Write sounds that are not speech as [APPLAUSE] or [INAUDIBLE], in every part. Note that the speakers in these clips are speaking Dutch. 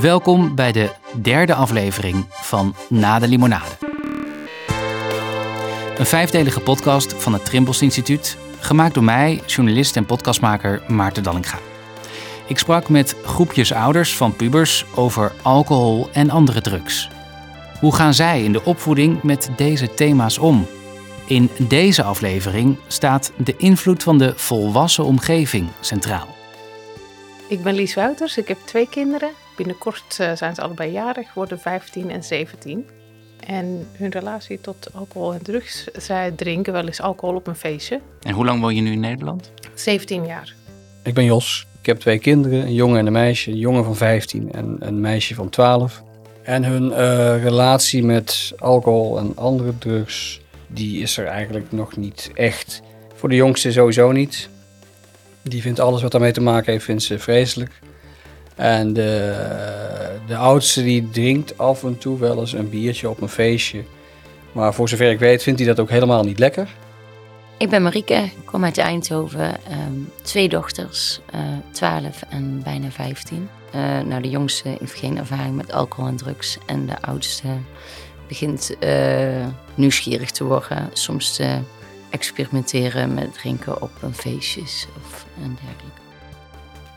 Welkom bij de derde aflevering van Na de Limonade. Een vijfdelige podcast van het Trimbos Instituut, gemaakt door mij, journalist en podcastmaker Maarten Dallinga. Ik sprak met groepjes ouders van pubers over alcohol en andere drugs. Hoe gaan zij in de opvoeding met deze thema's om? In deze aflevering staat de invloed van de volwassen omgeving centraal. Ik ben Lies Wouters, ik heb twee kinderen. Binnenkort eh, zijn ze allebei jarig, worden 15 en 17. En hun relatie tot alcohol en drugs, zij drinken wel eens alcohol op een feestje. En hoe lang woon je nu in Nederland? 17 jaar. Ik ben Jos. Ik heb twee kinderen, een jongen en een meisje. Een jongen van 15 en een meisje van 12. En hun eh, relatie met alcohol en andere drugs, die is er eigenlijk nog niet echt. Voor de jongste sowieso niet. Die vindt alles wat daarmee te maken heeft, vindt ze vreselijk. En de, de oudste die drinkt af en toe wel eens een biertje op een feestje. Maar voor zover ik weet vindt hij dat ook helemaal niet lekker. Ik ben Marieke, ik kom uit Eindhoven. Ehm, twee dochters, eh 12 en bijna 15. Eh, nou, de jongste heeft geen ervaring met alcohol en drugs. En de oudste begint eh, nieuwsgierig te worden. Soms te experimenteren met drinken op een feestjes of en dergelijke.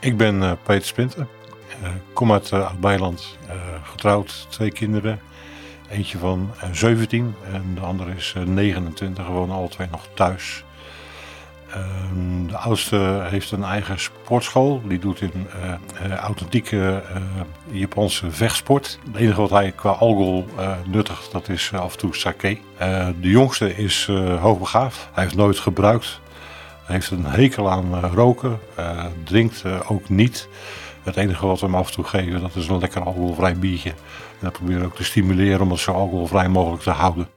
Ik ben eh, Peter Spinter. Eh, kom uit uh, Oud-Beiland. eh, getrouwd, twee kinderen. Eentje van eh, 17 en de andere is eh, 29. Wonen alle twee nog thuis. Ehm, de oudste heeft een eigen sportschool. Die doet eh, eh, authentieke eh, Japanse vechtsport. Het enige wat hij qua alcohol eh, nuttigt, dat is eh, af en toe sake. Eh, de jongste is eh, hoogbegaafd. Hij heeft nooit gebruikt. Hij heeft een hekel aan eh, roken, eh, drinkt eh, ook niet. Het enige wat we hem af en toe geven, dat is een lekker alcoholvrij biertje. En dat proberen we ook te stimuleren om het zo alcoholvrij mogelijk te houden.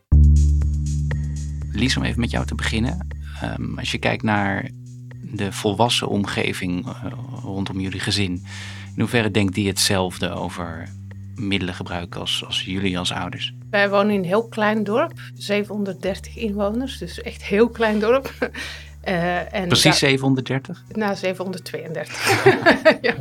Lies, om even met jou te beginnen. Ehm, als je kijkt naar de volwassen omgeving eh, rondom jullie gezin, in hoeverre denkt die hetzelfde over middelengebruik als, als jullie als ouders? Wij wonen in een heel klein dorp, 730 inwoners, dus echt heel klein dorp. [LAUGHS] Eh, en Precies daar- 730? Na 732. ja.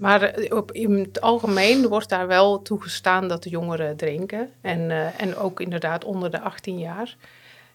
Maar eh, op, in het algemeen wordt daar wel toegestaan dat de jongeren drinken. En, eh, en ook inderdaad onder de 18 jaar.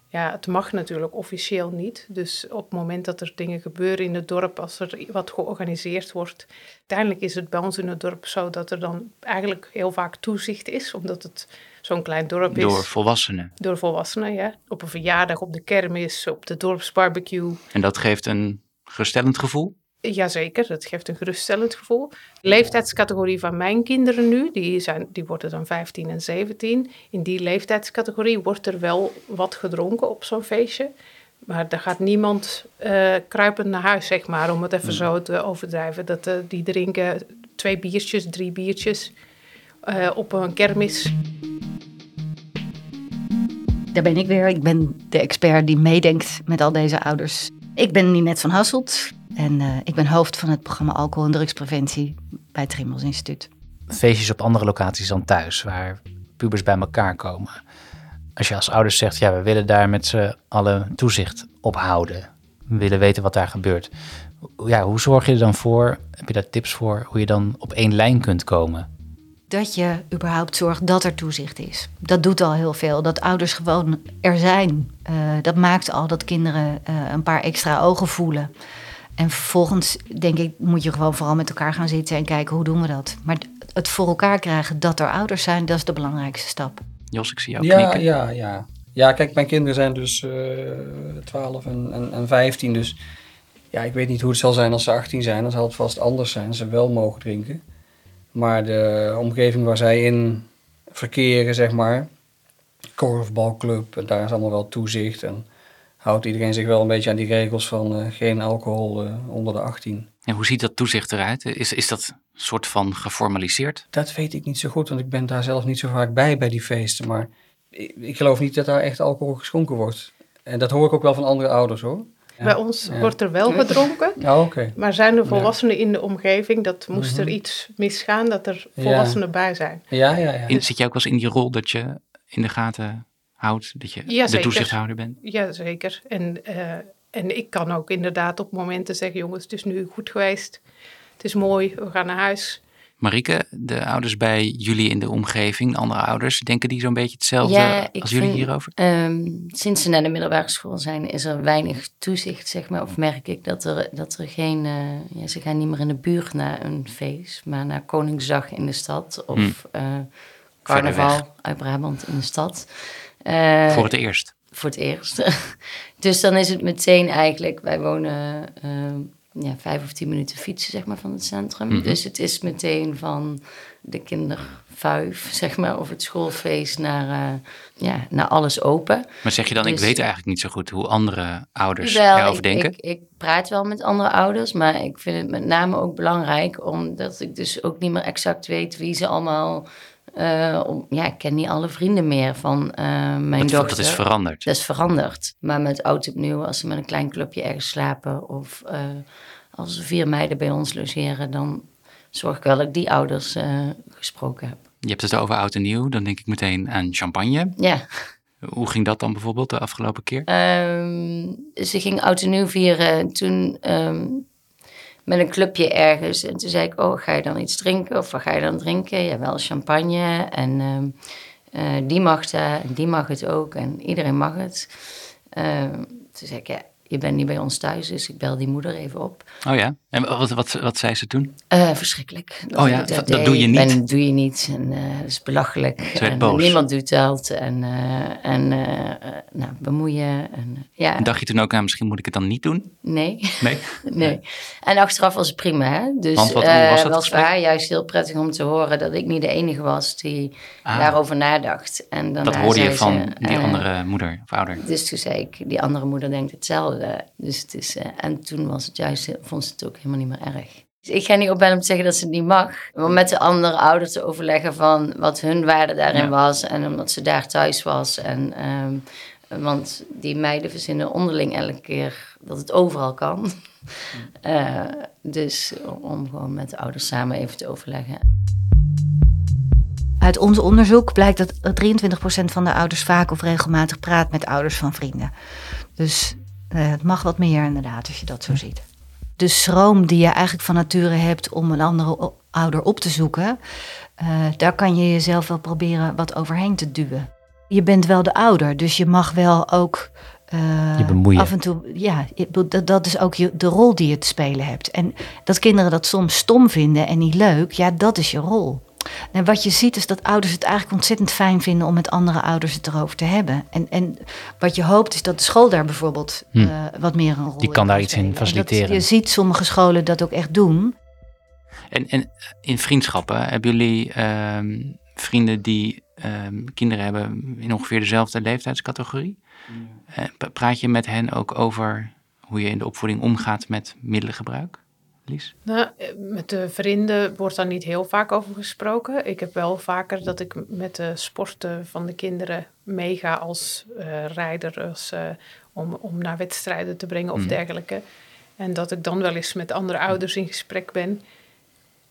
Ja, het mag natuurlijk officieel niet. Dus op het moment dat er dingen gebeuren in het dorp, als er wat georganiseerd wordt. Uiteindelijk is het bij ons in het dorp zo dat er dan eigenlijk heel vaak toezicht is, omdat het zo'n klein dorp is. Door volwassenen. Door volwassenen, ja. Op een verjaardag, op de kermis, op de dorpsbarbecue. En dat geeft een geruststellend gevoel? Jazeker, dat geeft een geruststellend gevoel. De leeftijdscategorie van mijn kinderen nu, die, zijn, die worden dan 15 en 17. In die leeftijdscategorie wordt er wel wat gedronken op zo'n feestje. Maar er gaat niemand eh, kruipend naar huis, zeg maar, om het even zo te overdrijven. Dat, eh, die drinken twee biertjes, drie biertjes eh, op een kermis. Daar ben ik weer. Ik ben de expert die meedenkt met al deze ouders. Ik ben Ninette van Hasselt en eh, ik ben hoofd van het programma Alcohol en Drugspreventie bij het Trimbos Instituut. Feestjes op andere locaties dan thuis, waar pubers bij elkaar komen. Als je als ouders zegt, ja, we willen daar met z'n allen toezicht op houden. We willen weten wat daar gebeurt. Ja, hoe zorg je er dan voor, heb je daar tips voor, hoe je dan op één lijn kunt komen? Dat je überhaupt zorgt dat er toezicht is. Dat doet al heel veel. Dat ouders gewoon er zijn. Eh, dat maakt al dat kinderen eh, een paar extra ogen voelen. En vervolgens, denk ik, moet je gewoon vooral met elkaar gaan zitten en kijken hoe doen we dat. Maar het voor elkaar krijgen dat er ouders zijn, dat is de belangrijkste stap. Jos, ik zie jou Ja, knikken. ja, ja. Ja, kijk, mijn kinderen zijn dus eh 12 en, en, en 15. Dus ja, ik weet niet hoe het zal zijn als ze 18 zijn. Dan zal het vast anders zijn. Ze wel mogen drinken. Maar de omgeving waar zij in verkeren, zeg maar. Korfbalclub, en daar is allemaal wel toezicht. En houdt iedereen zich wel een beetje aan die regels van eh, geen alcohol eh, onder de 18. En hoe ziet dat toezicht eruit? Is, is dat een soort van geformaliseerd? Dat weet ik niet zo goed, want ik ben daar zelf niet zo vaak bij bij die feesten. Maar ik, ik geloof niet dat daar echt alcohol geschonken wordt. En dat hoor ik ook wel van andere ouders hoor. Ja. Bij ons ja. wordt er wel gedronken. Ja, oké. Maar zijn er volwassenen in de omgeving dat moest er Mhm. iets misgaan, dat er Ja. volwassenen bij zijn? Ja, ja, ja. In, zit jij ook wel eens in die rol dat je in de gaten houdt, dat je Ja, de toezichthouder bent? Jazeker. En, eh, en ik kan ook inderdaad op momenten zeggen, jongens, het is nu goed geweest. Het is mooi, we gaan naar huis. Marike, de ouders bij jullie in de omgeving, andere ouders, denken die zo'n beetje hetzelfde Ja, als jullie vind- hierover? Ehm, sinds ze naar de middelbare school zijn, is er weinig toezicht, zeg maar. Of merk ik dat er, dat er geen... eh, ja, ze gaan niet meer in de buurt naar een feest, maar naar Koningsdag in de stad. Of Hmm. eh, carnaval uit Brabant in de stad. Eh, Voor het eerst. voor het eerst. [LAUGHS] dus dan is het meteen eigenlijk, wij wonen ehm, ja, vijf of tien minuten fietsen zeg maar, van het centrum. Mhm. Dus het is meteen van de kindervuif, [LAUGHS] zeg maar, of het schoolfeest naar, eh, ja, naar alles open. Maar zeg je dan, ik Dus- weet eigenlijk niet zo goed hoe andere ouders erover ik, denken? Ik, ik praat wel met andere ouders, maar ik vind het met name ook belangrijk, omdat ik dus ook niet meer exact weet wie ze allemaal... eh, om, ja, ik ken niet alle vrienden meer van eh, mijn dat, dochter. dat is veranderd. Dat is veranderd. Maar met oud opnieuw, als ze met een klein clubje ergens slapen of eh, als er vier meiden bij ons logeren, dan zorg ik wel dat ik die ouders gesproken heb. Je hebt het over oud en nieuw, dan denk ik meteen aan champagne. Ja, Hoe ging dat dan bijvoorbeeld de afgelopen keer? Ehm, ze ging oud en nieuw vieren en toen ehm, met een clubje ergens. En toen zei ik, oh, ga je dan iets drinken? Of wat ga je dan drinken? Ja, wel champagne. En ehm, eh, die mag dat en die mag het ook. En iedereen mag het. Ehm, toen zei ik, ja, je bent niet bij ons thuis, dus ik bel die moeder even op. Oh ja, en wat, wat, wat zei ze toen? Eh, verschrikkelijk. Oh ja, dat doe je niet? En dat doe je niet. En eh dat is belachelijk. werd en boos. niemand doet dat. En, eh, en eh, eh, nou, bemoeien. En, eh, ja, En dacht je toen ook, nou, misschien moet ik het dan niet doen? nee. Nee? [LAUGHS] Nee. En achteraf was het prima, hè? Dus Want wat- eh, was dat was voor haar juist heel prettig om te horen dat ik niet de enige was die Ah. daarover nadacht. En Dat hoorde je van ze, die eh, andere moeder of ouder. Dus toen zei ik, die andere moeder denkt hetzelfde. Dus het is, eh, en toen was het juist, heel- vond ze het ook helemaal niet meer erg. Dus ik ga niet opbellen om te zeggen dat ze het niet mag. Maar met de andere ouder te overleggen van wat hun waarde daarin Ja. was. En omdat ze daar thuis was. En, ehm, want die meiden verzinnen onderling elke keer dat het overal kan. [LAUGHS] Eh, dus om gewoon met de ouders samen even te overleggen. Uit ons onderzoek blijkt dat 23% van de ouders vaak of regelmatig praat met ouders van vrienden. Dus eh, het mag wat meer inderdaad als je dat zo ziet. De schroom die je eigenlijk van nature hebt om een andere ouder op te zoeken, eh, daar kan je jezelf wel proberen wat overheen te duwen. Je bent wel de ouder, dus je mag wel ook eh, Je bemoeien. af en toe. Ja, dat is ook je, de rol die je te spelen hebt. En dat kinderen dat soms stom vinden en niet leuk, ja, dat is je rol. En wat je ziet is dat ouders het eigenlijk ontzettend fijn vinden om met andere ouders het erover te hebben. En, en wat je hoopt is dat de school daar bijvoorbeeld Hm. eh, wat meer een rol Die kan daar iets in spelen. En dat- faciliteren. je ziet sommige scholen dat ook echt doen. En, en in vriendschappen, hebben jullie ehm, vrienden die ehm, kinderen hebben in ongeveer dezelfde leeftijdscategorie? Eh, pra- praat je met hen ook over hoe je in de opvoeding omgaat met middelengebruik? Lies? Nou, eh, met de vrienden wordt daar niet heel vaak over gesproken. Ik heb wel vaker dat ik met de sporten van de kinderen meega als eh rijder, als, eh, om, om naar wedstrijden te brengen of Mhm. dergelijke. En dat ik dan wel eens met andere ouders in gesprek ben.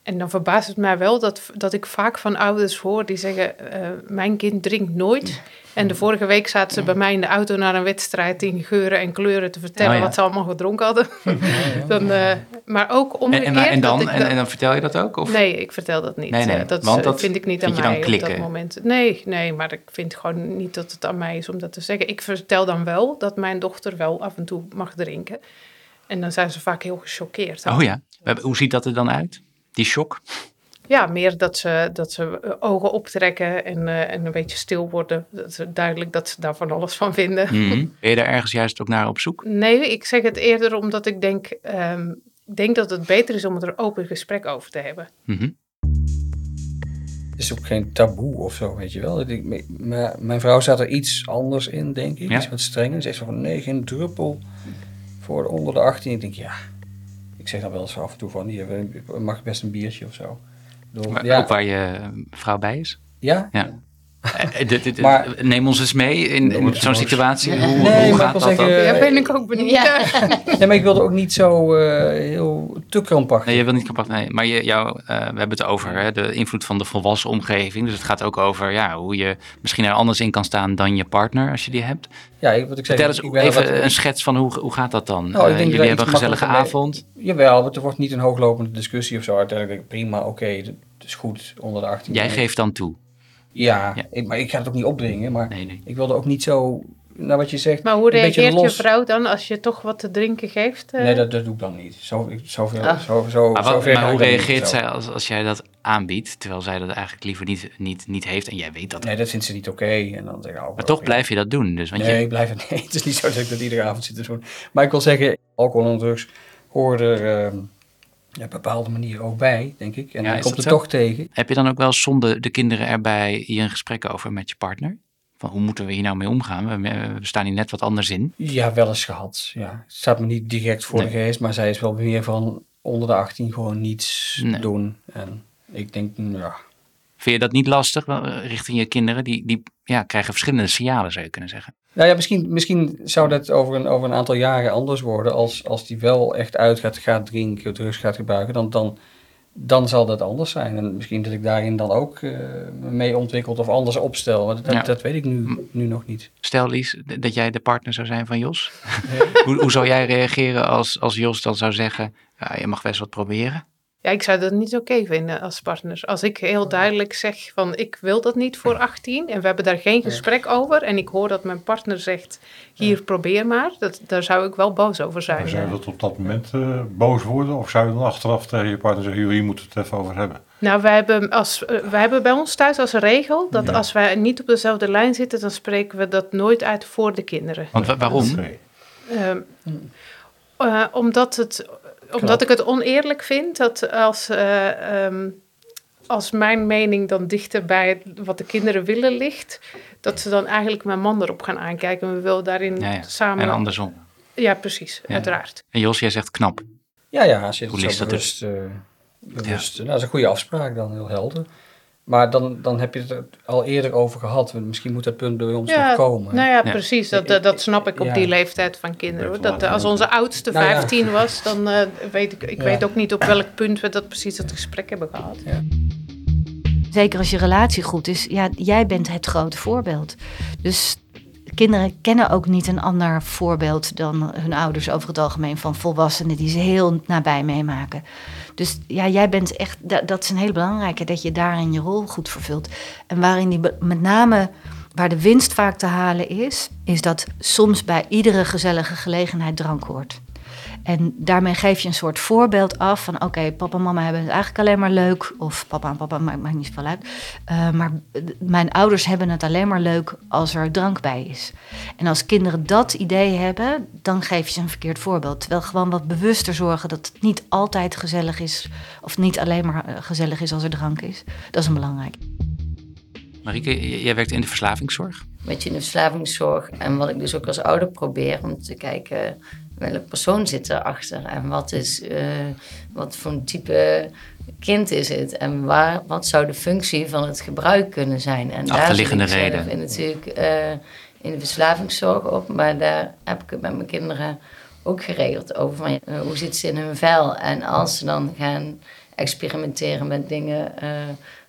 En dan verbaast het mij wel dat, dat ik vaak van ouders hoor die zeggen: eh, Mijn kind drinkt nooit. En de vorige week zaten ze bij mij in de auto naar een wedstrijd in geuren en kleuren te vertellen Oh ja. wat ze allemaal gedronken hadden. [LAUGHS] [LAUGHS] dan, eh, maar ook omgekeerd. en, en, dan, dat ik en, dat- en dan vertel je dat ook? Of? Nee, ik vertel dat niet. Nee, nee, Eh, dat want dat vind ik niet vind aan dan mij op dat moment. Nee, nee, maar ik vind gewoon niet dat het aan mij is om dat te zeggen. Ik vertel dan wel dat mijn dochter wel af en toe mag drinken. En dan zijn ze vaak heel gechoqueerd. Oh ja. Hoe ziet dat er dan uit? Die shock? Ja, meer dat ze, dat ze eh, ogen optrekken en, eh, en een beetje stil worden. Dat is duidelijk dat ze daar van alles van vinden. Mhm. [LAUGHS] Ben je daar ergens juist ook naar op zoek? Nee, ik zeg het eerder omdat ik denk, ehm, denk dat het beter is om er open gesprek over te hebben. Mhm. Het is ook geen taboe of zo, weet je wel. Ik mijn vrouw staat er iets anders in, denk ik. Ja. Iets wat strenger. Ze zegt van, nee, geen druppel voor de onder de 18. Ik denk, ja. Ik zeg dan wel eens af en toe van, hier, eh, mag best een biertje of zo. Bedoel, Maar ja, Ook waar je eh, vrouw bij is? ja? Ja. Eh, eh, Maar- neem ons eens mee in, zo'n situatie. Hoe, Nee, hoe maar ik gaat wil dat zeggen, dan? Eh, Daar ben ik ook benieuwd Ja. [LAUGHS] Nee, maar ik wilde ook niet zo eh, heel te krampachtig. Nee, je wil niet kapot. Nee, maar je, jou, eh, we hebben het over hè, de invloed van de volwassen omgeving. Dus het gaat ook over ja, hoe je misschien er anders in kan staan dan je partner als je die hebt. Ja, ik- wat ik zeg. Vertel eens ik ben even wat- een schets van hoe, hoe gaat dat dan? Nou, ik denk dat jullie hebben een gezellige avond. Jawel, want er wordt niet een hooglopende discussie of zo. Uiteindelijk denk ik, prima, oké. het is goed onder de 18 Jij geeft dan toe. Ja, Ja. Ik, maar ik ga het ook niet opdringen. Maar Nee, nee. ik wilde ook niet zo, nou wat je zegt, Maar hoe reageert je vrouw dan als je toch wat te drinken geeft? eh? Nee, dat, dat doe ik dan niet. Zo, zoveel, Ah. zo, zo, Maar, wat- hoe niet reageert zij als, als jij dat aanbiedt, terwijl zij dat eigenlijk liever niet, niet, niet heeft en jij weet dat? Nee, dat vindt ze niet oké. En dan zeg ik, oh, maar toch blijf je dat doen. Dus, want Nee, je, ik blijf het nee. [LAUGHS] Het is niet zo dat ik dat iedere avond zit te doen. Maar ik wil zeggen, alcohol en drugs horen er ehm, ja, op een bepaalde manier ook bij, denk ik. En Ja, dan komt het toch tegen. heb je dan ook wel zonder de kinderen erbij hier een gesprek over met je partner? Van hoe moeten we hier nou mee omgaan? We, we staan hier net wat anders in. Ja, wel eens gehad. Ja. Het staat me niet direct voor Nee. de geest, maar zij is wel meer van onder de 18 gewoon niets Nee. doen. En ik denk, mm, ja, Vind je dat niet lastig eh, richting je kinderen? Die, die ja, krijgen verschillende signalen, zou je kunnen zeggen. Nou ja, misschien, misschien zou dat over een, over een aantal jaren anders worden. Als, als die wel echt uit gaat, gaat drinken, drugs gaat gebruiken. Dan, dan, dan zal dat anders zijn. En misschien dat ik daarin dan ook me mee ontwikkeld of anders opstel. Maar dat, Ja. dat weet ik nu, nu nog niet. Stel Lies, dat jij de partner zou zijn van Jos. [LAUGHS] hoe, hoe zou jij reageren als, als Jos dan zou zeggen, ja, je mag best wat proberen? Ja, ik zou dat niet oké vinden als partner. Als ik heel duidelijk zeg van ik wil dat niet voor 18 en we hebben daar geen gesprek over en ik hoor dat mijn partner zegt hier probeer maar, dat, daar zou ik wel boos over zijn. Maar zou je dat op dat moment eh, boos worden? Of zou je dan achteraf tegen je partner zeggen, hier moeten we het even over hebben? Nou, wij hebben, als, eh, wij hebben bij ons thuis als regel dat Ja. als wij niet op dezelfde lijn zitten, dan spreken we dat nooit uit voor de kinderen. Want wa- waarom? Ehm, eh, omdat het, omdat ik het oneerlijk vind dat als, eh, ehm, als mijn mening dan dichter bij wat de kinderen willen ligt, dat ze dan eigenlijk mijn man erop gaan aankijken. We willen daarin Ja, ja. samen. En andersom. Ja, precies, Ja. uiteraard. En Jos, jij zegt knap. Ja, ja, als je Hoe het zo dat bewust... eh, bewust nou, dat is een goede afspraak dan, heel helder. Maar dan, dan heb je het er al eerder over gehad. Misschien moet dat punt bij ons Ja, nog komen. Nou ja, Ja. precies. Dat, dat, dat snap ik op Ja. die leeftijd van kinderen. Hoor. Dat, als onze oudste Nou ja. 15 was, dan eh, weet ik, ik Ja. weet ook niet op welk punt we dat precies het gesprek hebben gehad. Zeker als je relatie goed is, ja, jij bent het grote voorbeeld. Dus kinderen kennen ook niet een ander voorbeeld dan hun ouders over het algemeen van volwassenen die ze heel nabij meemaken. Dus ja, jij bent echt, dat, is een hele belangrijke, dat je daarin je rol goed vervult. En waarin die met name, waar de winst vaak te halen is, is dat soms bij iedere gezellige gelegenheid drank hoort. En daarmee geef je een soort voorbeeld af van... oké, papa en mama hebben het eigenlijk alleen maar leuk... of papa en papa, maakt, maakt niet zoveel uit. Eh, maar mijn ouders hebben het alleen maar leuk als er drank bij is. En als kinderen dat idee hebben, dan geef je ze een verkeerd voorbeeld. Terwijl gewoon wat bewuster zorgen dat het niet altijd gezellig is... of niet alleen maar eh, gezellig is als er drank is. Dat is een belangrijk. Marieke, j- jij werkt in de verslavingszorg. Weet je, in de verslavingszorg. En wat ik dus ook als ouder probeer om te kijken welke persoon zit erachter. En wat is, eh, wat voor een type kind is het. En waar, wat zou de functie van het gebruik kunnen zijn. En Achterliggende daar reden. in natuurlijk eh, in de verslavingszorg op. Maar daar heb ik het met mijn kinderen ook geregeld over. Van, eh, hoe zit ze in hun vel? En als ze dan gaan experimenteren met dingen...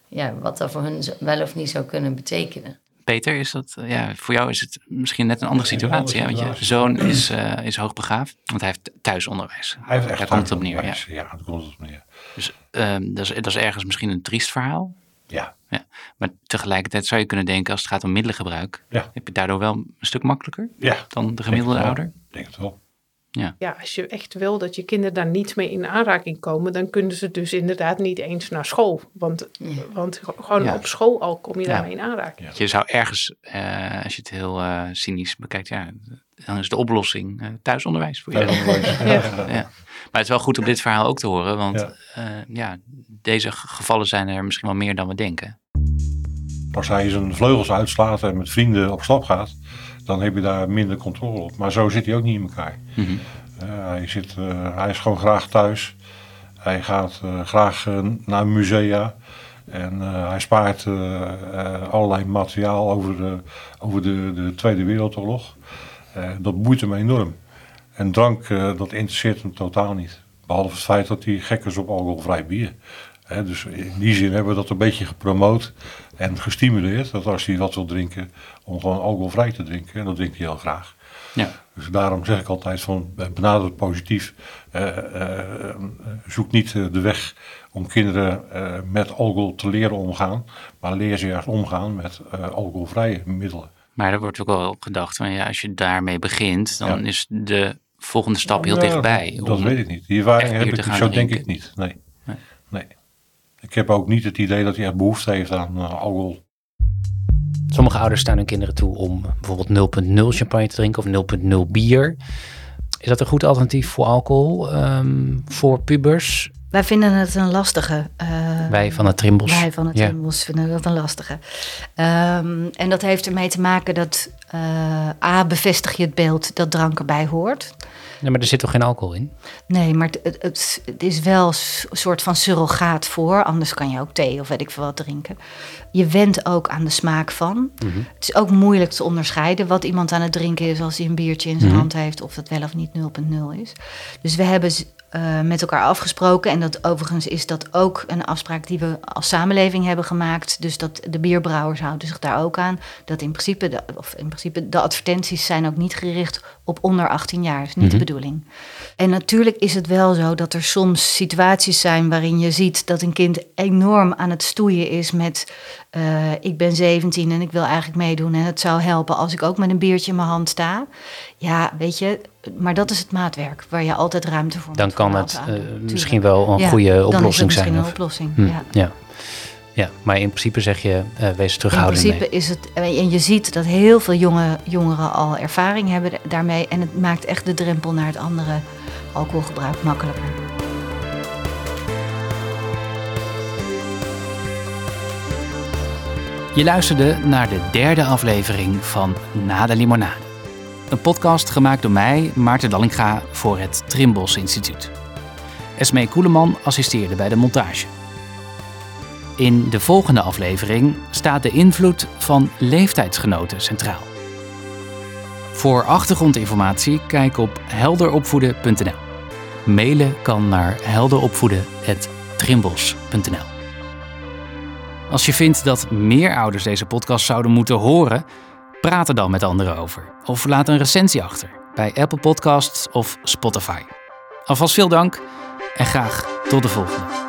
ja, wat dat voor hun wel of niet zou kunnen betekenen. Peter, is dat, eh, ja, voor jou is het misschien net een andere Een andere situatie. hè? Want je zoon is, eh, is hoogbegaafd, want hij heeft thuisonderwijs. Hij heeft echt komt op neer, ja. Ja, daar komt op neer. Dus ehm, dat, is, dat is ergens misschien een triest verhaal. Ja, Maar tegelijkertijd zou je kunnen denken, als het gaat om middelengebruik, Ja. heb je daardoor wel een stuk makkelijker ja. dan de gemiddelde Denk ouder. Ik denk het wel. Ja, als je echt wil dat je kinderen daar niet mee in aanraking komen, dan kunnen ze dus inderdaad niet eens naar school. Want, want gewoon Ja. op school al kom je Ja. daarmee in aanraking. Ja. Je zou ergens, eh, als je het heel eh, cynisch bekijkt, ja, dan is de oplossing eh, thuisonderwijs voor je. Thuisonderwijs. [LAUGHS] Ja. Ja. Maar het is wel goed om dit verhaal ook te horen, want Ja. ja, ja deze gevallen zijn er misschien wel meer dan we denken. Als hij zijn vleugels uitslaat en met vrienden op stap gaat, dan heb je daar minder controle op. Maar zo zit hij ook niet in elkaar. Mhm. Eh, hij, zit, eh, hij is gewoon graag thuis. Hij gaat eh, graag naar musea. En hij spaart allerlei materiaal over de, over de, de Tweede Wereldoorlog. Dat boeit hem enorm. En drank, dat interesseert hem totaal niet. Behalve het feit dat hij gek is op alcoholvrij bier. Dus in die zin hebben we dat een beetje gepromoot en gestimuleerd. Dat als hij wat wil drinken, om gewoon alcoholvrij te drinken. En dat drinkt hij heel graag. Ja. Dus daarom zeg ik altijd van eh, benader het positief. Eh, eh, zoek niet de weg om kinderen met alcohol te leren omgaan, maar leer ze juist omgaan met alcoholvrije middelen. Maar er wordt ook wel op gedacht van ja, als je daarmee begint, dan is de volgende stap heel dichtbij. Dat weet ik niet. Die ervaring heb ik, zo denk ik niet. Nee. Ik heb ook niet het idee dat hij echt behoefte heeft aan alcohol. Sommige ouders staan hun kinderen toe om bijvoorbeeld 0,0 champagne te drinken of 0,0 bier. Is dat een goed alternatief voor alcohol um, voor pubers? Wij vinden het een lastige. Uh, wij van het Trimbos. Wij van het ja. Trimbos vinden dat een lastige. Um, en dat heeft ermee te maken dat A, bevestig je het beeld dat drank erbij hoort. Nee, maar er zit toch geen alcohol in? Nee, maar het, het, het, is wel een soort van surrogaat voor. Anders kan je ook thee of weet ik veel wat drinken. Je went ook aan de smaak van. Mhm. Het is ook moeilijk te onderscheiden wat iemand aan het drinken is als hij een biertje in zijn mhm. hand heeft. Of dat wel of niet 0,0 is. Dus we hebben uh, met elkaar afgesproken. En dat overigens is dat ook een afspraak die we als samenleving hebben gemaakt. Dus dat de bierbrouwers houden zich daar ook aan. Dat in principe, de, of in principe de advertenties zijn ook niet gericht op onder 18 jaar. is niet de mhm. bedoeling. En natuurlijk is het wel zo dat er soms situaties zijn waarin je ziet dat een kind enorm aan het stoeien is met uh, ik ben 17 en ik wil eigenlijk meedoen en het zou helpen als ik ook met een biertje in mijn hand sta. Ja, weet je, maar dat is het maatwerk waar je altijd ruimte voor Dan kan het uh, misschien wel een goede oplossing zijn. Dan is het misschien een oplossing, hm, ja. ja. Ja, maar in principe zeg je, uh, wees terughoudend In principe is het, en je ziet dat heel veel jonge, jongeren al ervaring hebben daarmee. En het maakt echt de drempel naar het andere alcoholgebruik makkelijker. Je luisterde naar de derde aflevering van Na de Limonade. Een podcast gemaakt door mij, Maarten Dallinga, voor het Trimbos Instituut. Esmee Koeleman assisteerde bij de montage. In de volgende aflevering staat de invloed van leeftijdsgenoten centraal. Voor achtergrondinformatie kijk op helderopvoeden.nl. Mailen kan naar helderopvoeden.trimbos.nl. Als je vindt dat meer ouders deze podcast zouden moeten horen, praat er dan met anderen over. Of laat een recensie achter bij Apple Podcasts of Spotify. Alvast veel dank en graag tot de volgende.